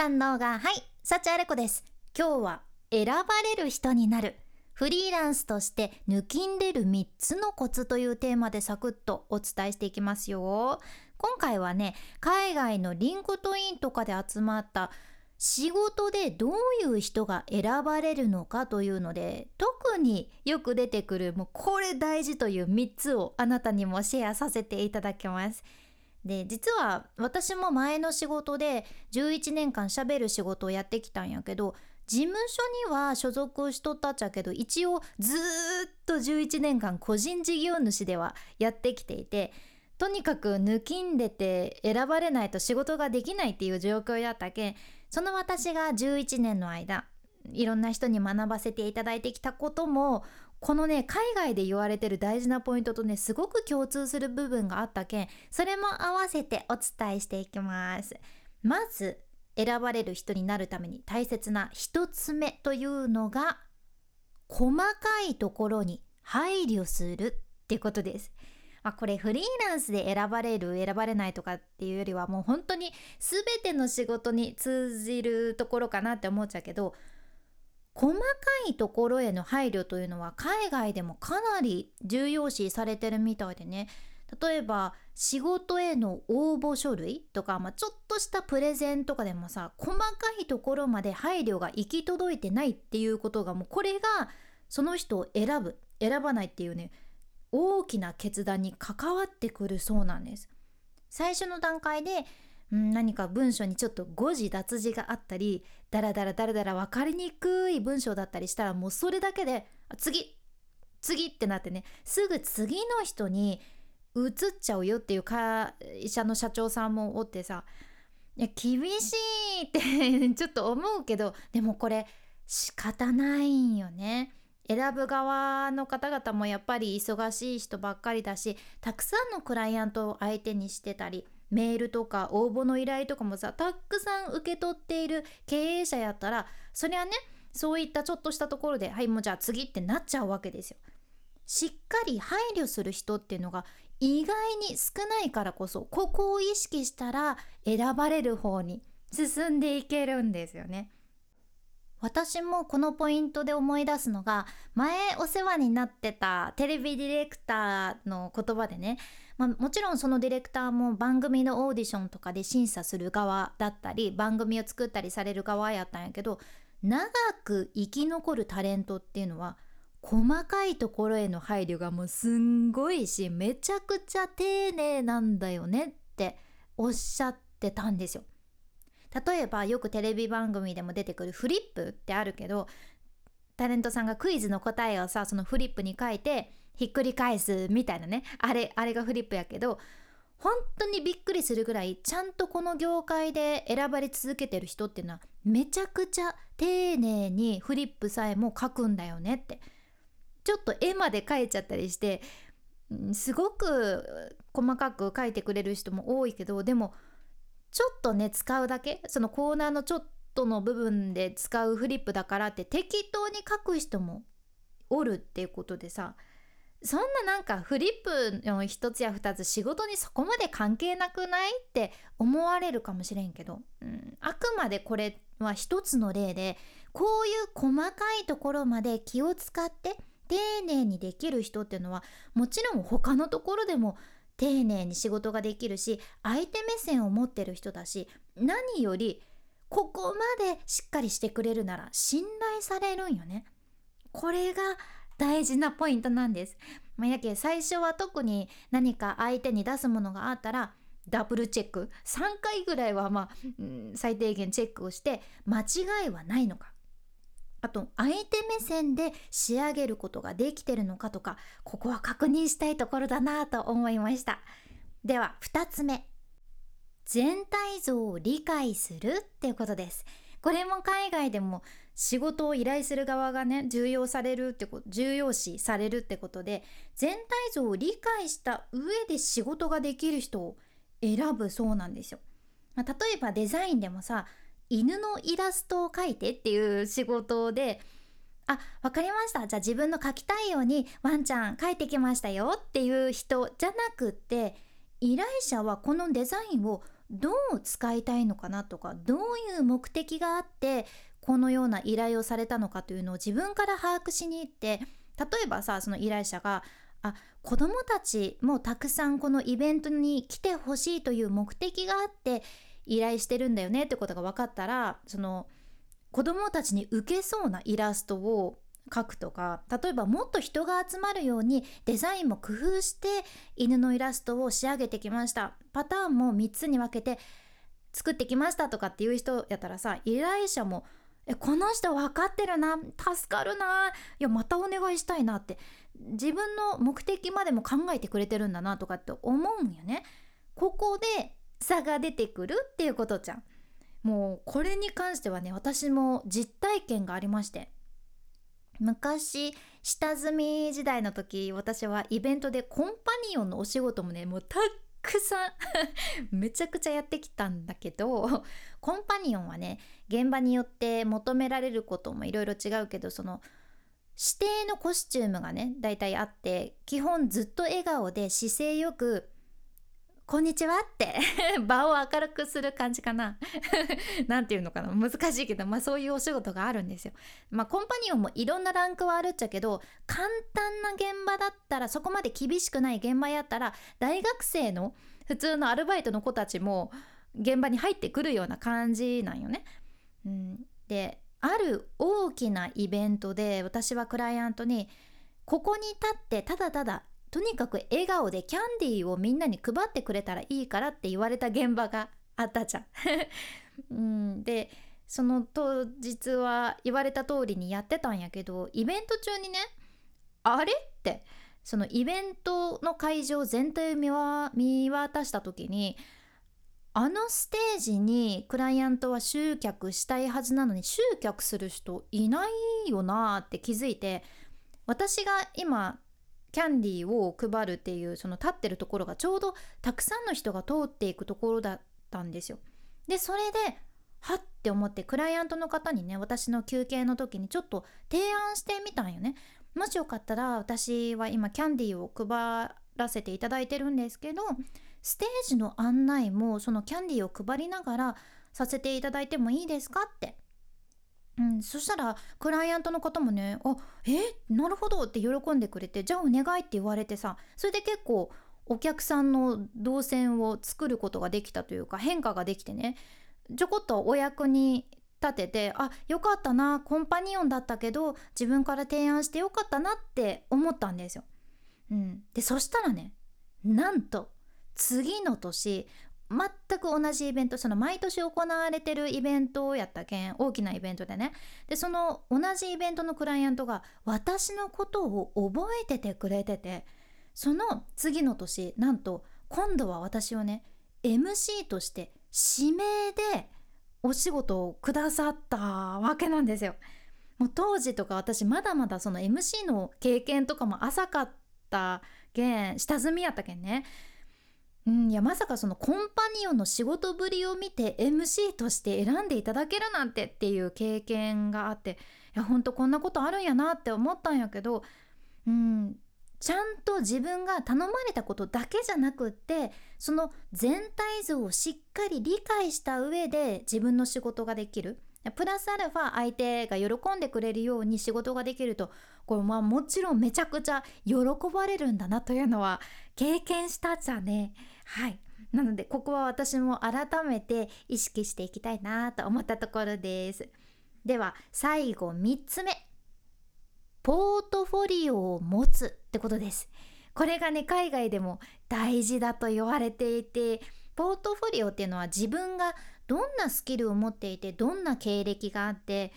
三能がはい幸あれ子です。今日は選ばれる人になる。フリーランスとして抜きんでる3つのコツというテーマでサクッとお伝えしていきますよ。今回はね海外の LinkedIn とかで集まった仕事でどういう人が選ばれるのかというので特によく出てくるもうこれ大事という3つをあなたにもシェアさせていただきます。で実は私も前の仕事で11年間しゃべる仕事をやってきたんやけど事務所には所属しとったっちゃけど一応ずっと11年間個人事業主ではやってきていてとにかく抜きんでて選ばれないと仕事ができないっていう状況だったけんその私が11年の間いろんな人に学ばせていただいてきたこともこのね海外で言われてる大事なポイントとねすごく共通する部分があったけんそれも合わせてお伝えしていきます。まず選ばれる人になるために大切な一つ目というのが細かいところに配慮するってことです。まあ、これフリーランスで選ばれる選ばれないとかっていうよりはもう本当に全ての仕事に通じるところかなって思っちゃうけど細かいところへの配慮というのは海外でもかなり重要視されてるみたいでね。例えば仕事への応募書類とか、まあ、ちょっとしたプレゼンとかでもさ細かいところまで配慮が行き届いてないっていうことがもうこれがその人を選ぶ選ばないっていうね大きな決断に関わってくるそうなんです。最初の段階で何か文章にちょっと誤字脱字があったりダラダラダラダラ分かりにくい文章だったりしたらもうそれだけで次次ってなってねすぐ次の人に移っちゃうよっていう会社の社長さんもおってさいや厳しいってちょっと思うけどでもこれ仕方ないんよね。選ぶ側の方々もやっぱり忙しい人ばっかりだしたくさんのクライアントを相手にしてたりメールとか応募の依頼とかもさたくさん受け取っている経営者やったらそりゃねそういったちょっとしたところではいもうじゃあ次ってなっちゃうわけですよ。しっかり配慮する人っていうのが意外に少ないからこそここを意識したら選ばれる方に進んでいけるんですよね。私もこのポイントで思い出すのが前お世話になってたテレビディレクターの言葉でねまあ、もちろんそのディレクターも番組のオーディションとかで審査する側だったり番組を作ったりされる側やったんやけど長く生き残るタレントっていうのは細かいところへの配慮がもうすんごいしめちゃくちゃ丁寧なんだよねっておっしゃってたんですよ。例えばよくテレビ番組でも出てくるフリップってあるけどタレントさんがクイズの答えをさそのフリップに書いてひっくり返すみたいなねあれあれがフリップやけど本当にびっくりするぐらいちゃんとこの業界で選ばれ続けてる人っていうのはめちゃくちゃ丁寧にフリップさえも書くんだよねってちょっと絵まで描いちゃったりしてすごく細かく書いてくれる人も多いけどでもちょっとね使うだけ？そのコーナーのちょっとの部分で使うフリップだからって適当に書く人もおるっていうことでさ。そんななんかフリップの一つや二つ仕事にそこまで関係なくないって思われるかもしれんけど、うん、あくまでこれは一つの例でこういう細かいところまで気を使って丁寧にできる人っていうのはもちろん他のところでも丁寧に仕事ができるし相手目線を持ってる人だし何よりここまでしっかりしてくれるなら信頼されるんよね。これが大事なポイントなんです。まあ、やけ最初は特に何か相手に出すものがあったらダブルチェック3回ぐらいはまあ、うん、最低限チェックをして間違いはないのかあと相手目線で仕上げることができてるのかとかここは確認したいところだなと思いました。では2つ目。全体像を理解するっていうことです。これも海外でも仕事を依頼する側がね重要されるってこと重要視されるってことで全体像を理解した上で仕事ができる人を選ぶそうなんですよ。まあ、例えばデザインでもさ犬のイラストを描いてっていう仕事であ分かりました。じゃあ自分の描きたいようにワンちゃん描いてきましたよっていう人じゃなくて依頼者はこのデザインをどう使いたいのかなとかどういう目的があってこのような依頼をされたのかというのを自分から把握しに行って例えばさその依頼者があ子どもたちもたくさんこのイベントに来てほしいという目的があって依頼してるんだよねってことが分かったらその子どもたちに受けそうなイラストを描くとか例えばもっと人が集まるようにデザインも工夫して犬のイラストを仕上げてきましたパターンも3つに分けて作ってきましたとかっていう人やったらさ依頼者もえこの人分かってるな助かるないやまたお願いしたいなって自分の目的までも考えてくれてるんだなとかって思うんよね。ここで差が出てくるっていうことじゃん。もうこれに関してはね私も実体験がありまして昔下積み時代の時私はイベントでコンパニオンのお仕事もねもうたっくさん めちゃくちゃやってきたんだけどコンパニオンはね現場によって求められることもいろいろ違うけどその指定のコスチュームがねだいたいあって基本ずっと笑顔で姿勢よく「こんにちは」って 場を明るくする感じかな なんていうのかな難しいけどまあそういうお仕事があるんですよ。まあコンパニオンもいろんなランクはあるっちゃけど簡単な現場だったらそこまで厳しくない現場やったら大学生の普通のアルバイトの子たちも現場に入ってくるような感じなんよね。うん、である大きなイベントで私はクライアントにここに立ってただただとにかく笑顔でキャンディーをみんなに配ってくれたらいいからって言われた現場があったじゃん。うん、でその当日は言われた通りにやってたんやけどイベント中にねあれってそのイベントの会場全体を見渡した時にあのステージにクライアントは集客したいはずなのに集客する人いないよなって気づいて私が今キャンディーを配るっていうその立ってるところがちょうどたくさんの人が通っていくところだったんですよ。でそれではって思ってクライアントの方にね私の休憩の時にちょっと提案してみたんよね。もしよかったら私は今キャンディーを配らせていただいてるんですけどステージの案内もそのキャンディーを配りながらさせていただいてもいいですかってうん、そしたらクライアントの方もね「あえなるほど」って喜んでくれて「じゃあお願い」って言われてさそれで結構お客さんの動線を作ることができたというか変化ができてねちょこっとお役に立ててあよかったなコンパニオンだったけど自分から提案してよかったなって思ったんですよ。うん、でそしたらねなんと次の年全く同じイベントその毎年行われてるイベントをやったけん大きなイベントでねでその同じイベントのクライアントが私のことを覚えててくれててその次の年なんと今度は私をね MC として指名でお仕事をくださったわけなんですよ。もう当時とか私まだまだその MC の経験とかも浅かったけん下積みやったけんねうん、いやまさかそのコンパニオンの仕事ぶりを見て MC として選んでいただけるなんてっていう経験があっていやほんとこんなことあるんやなって思ったんやけど、うん、ちゃんと自分が頼まれたことだけじゃなくってその全体像をしっかり理解した上で自分の仕事ができる。プラスアルファ相手が喜んでくれるように仕事ができるとこれまあもちろんめちゃくちゃ喜ばれるんだなというのは経験したじゃね。はい。なのでここは私も改めて意識していきたいなと思ったところです。では最後3つ目。ポートフォリオを持つってことです。これがね海外でも大事だと言われていてポートフォリオっていうのは自分がどんなスキルを持っていてどんな経歴があって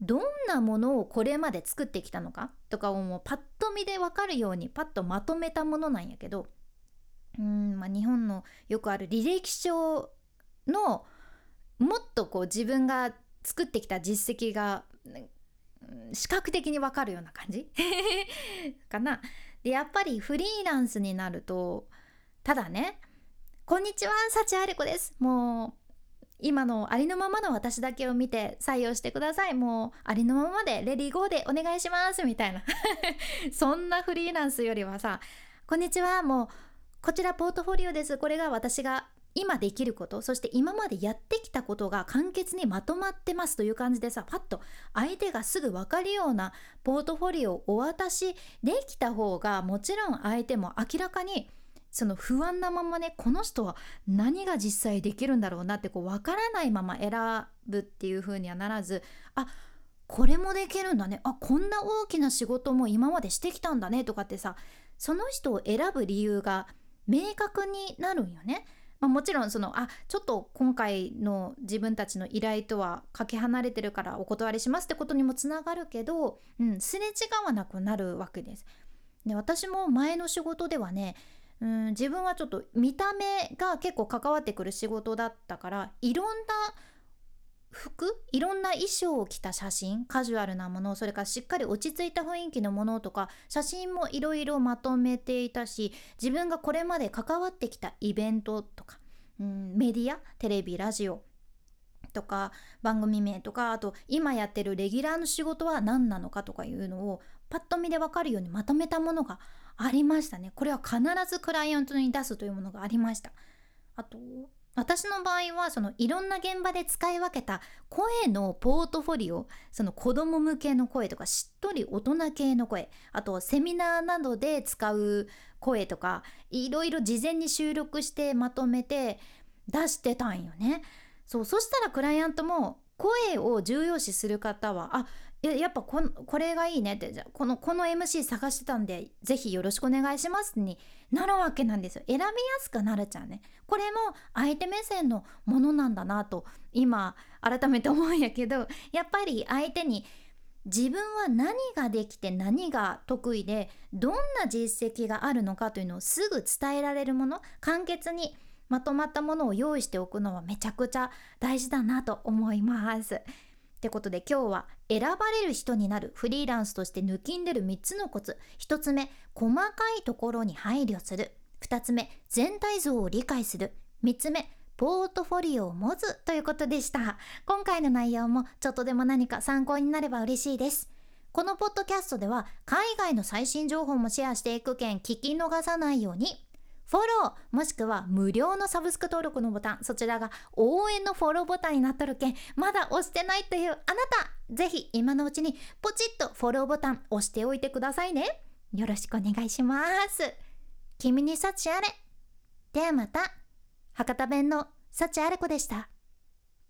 どんなものをこれまで作ってきたのかとかをもうパッと見で分かるようにパッとまとめたものなんやけどうん、まあ、日本のよくある履歴書のもっとこう自分が作ってきた実績が視覚的に分かるような感じ？かな？でやっぱりフリーランスになるとただね「こんにちは幸あれ子です」もう今のありのままの私だけを見て採用してください。もうありのままでレディーゴーでお願いしますみたいな。そんなフリーランスよりはさこんにちはもうこちらポートフォリオです。これが私が今できることそして今までやってきたことが簡潔にまとまってますという感じでさパッと相手がすぐ分かるようなポートフォリオをお渡しできた方がもちろん相手も明らかにその不安なままねこの人は何が実際できるんだろうなってこう分からないまま選ぶっていう風にはならずあこれもできるんだね。あこんな大きな仕事も今までしてきたんだねとかってさその人を選ぶ理由が明確になるんよね。まあ、もちろんそのあちょっと今回の自分たちの依頼とはかけ離れてるからお断りしますってことにもつながるけど、うん、すれ違わなくなるわけです。で私も前の仕事ではねうん自分はちょっと見た目が結構関わってくる仕事だったからいろんな服いろんな衣装を着た写真カジュアルなものそれからしっかり落ち着いた雰囲気のものとか写真もいろいろまとめていたし自分がこれまで関わってきたイベントとか、うん、メディアテレビラジオとか番組名とかあと今やってるレギュラーの仕事は何なのかとかいうのをパッと見で分かるようにまとめたものがありましたね。これは必ずクライアントに出すというものがありました。あと私の場合はそのいろんな現場で使い分けた声のポートフォリオその子供向けの声とかしっとり大人系の声あとセミナーなどで使う声とかいろいろ事前に収録してまとめて出してたんよね。そうそしたらクライアントも声を重要視する方はあややっぱここれがいいねってじゃこのこの MC 探してたんでぜひよろしくお願いしますになるわけなんですよ選びやすくなるじゃんねこれも相手目線のものなんだなと今改めて思うんやけどやっぱり相手に自分は何ができて何が得意でどんな実績があるのかというのをすぐ伝えられるもの簡潔にまとまったものを用意しておくのはめちゃくちゃ大事だなと思います。ってことで今日は選ばれる人になるフリーランスとして抜きんでる3つのコツ。1つ目細かいところに配慮する。2つ目全体像を理解する。3つ目ポートフォリオを持つということでした。今回の内容もちょっとでも何か参考になれば嬉しいです。このポッドキャストでは海外の最新情報もシェアしていく件聞き逃さないように。フォローもしくは無料のサブスク登録のボタンそちらが応援のフォローボタンになっとるけんまだ押してないというあなたぜひ今のうちにポチッとフォローボタン押しておいてくださいね。よろしくお願いします。君に幸あれ。ではまた。博多弁の幸あれ子でした。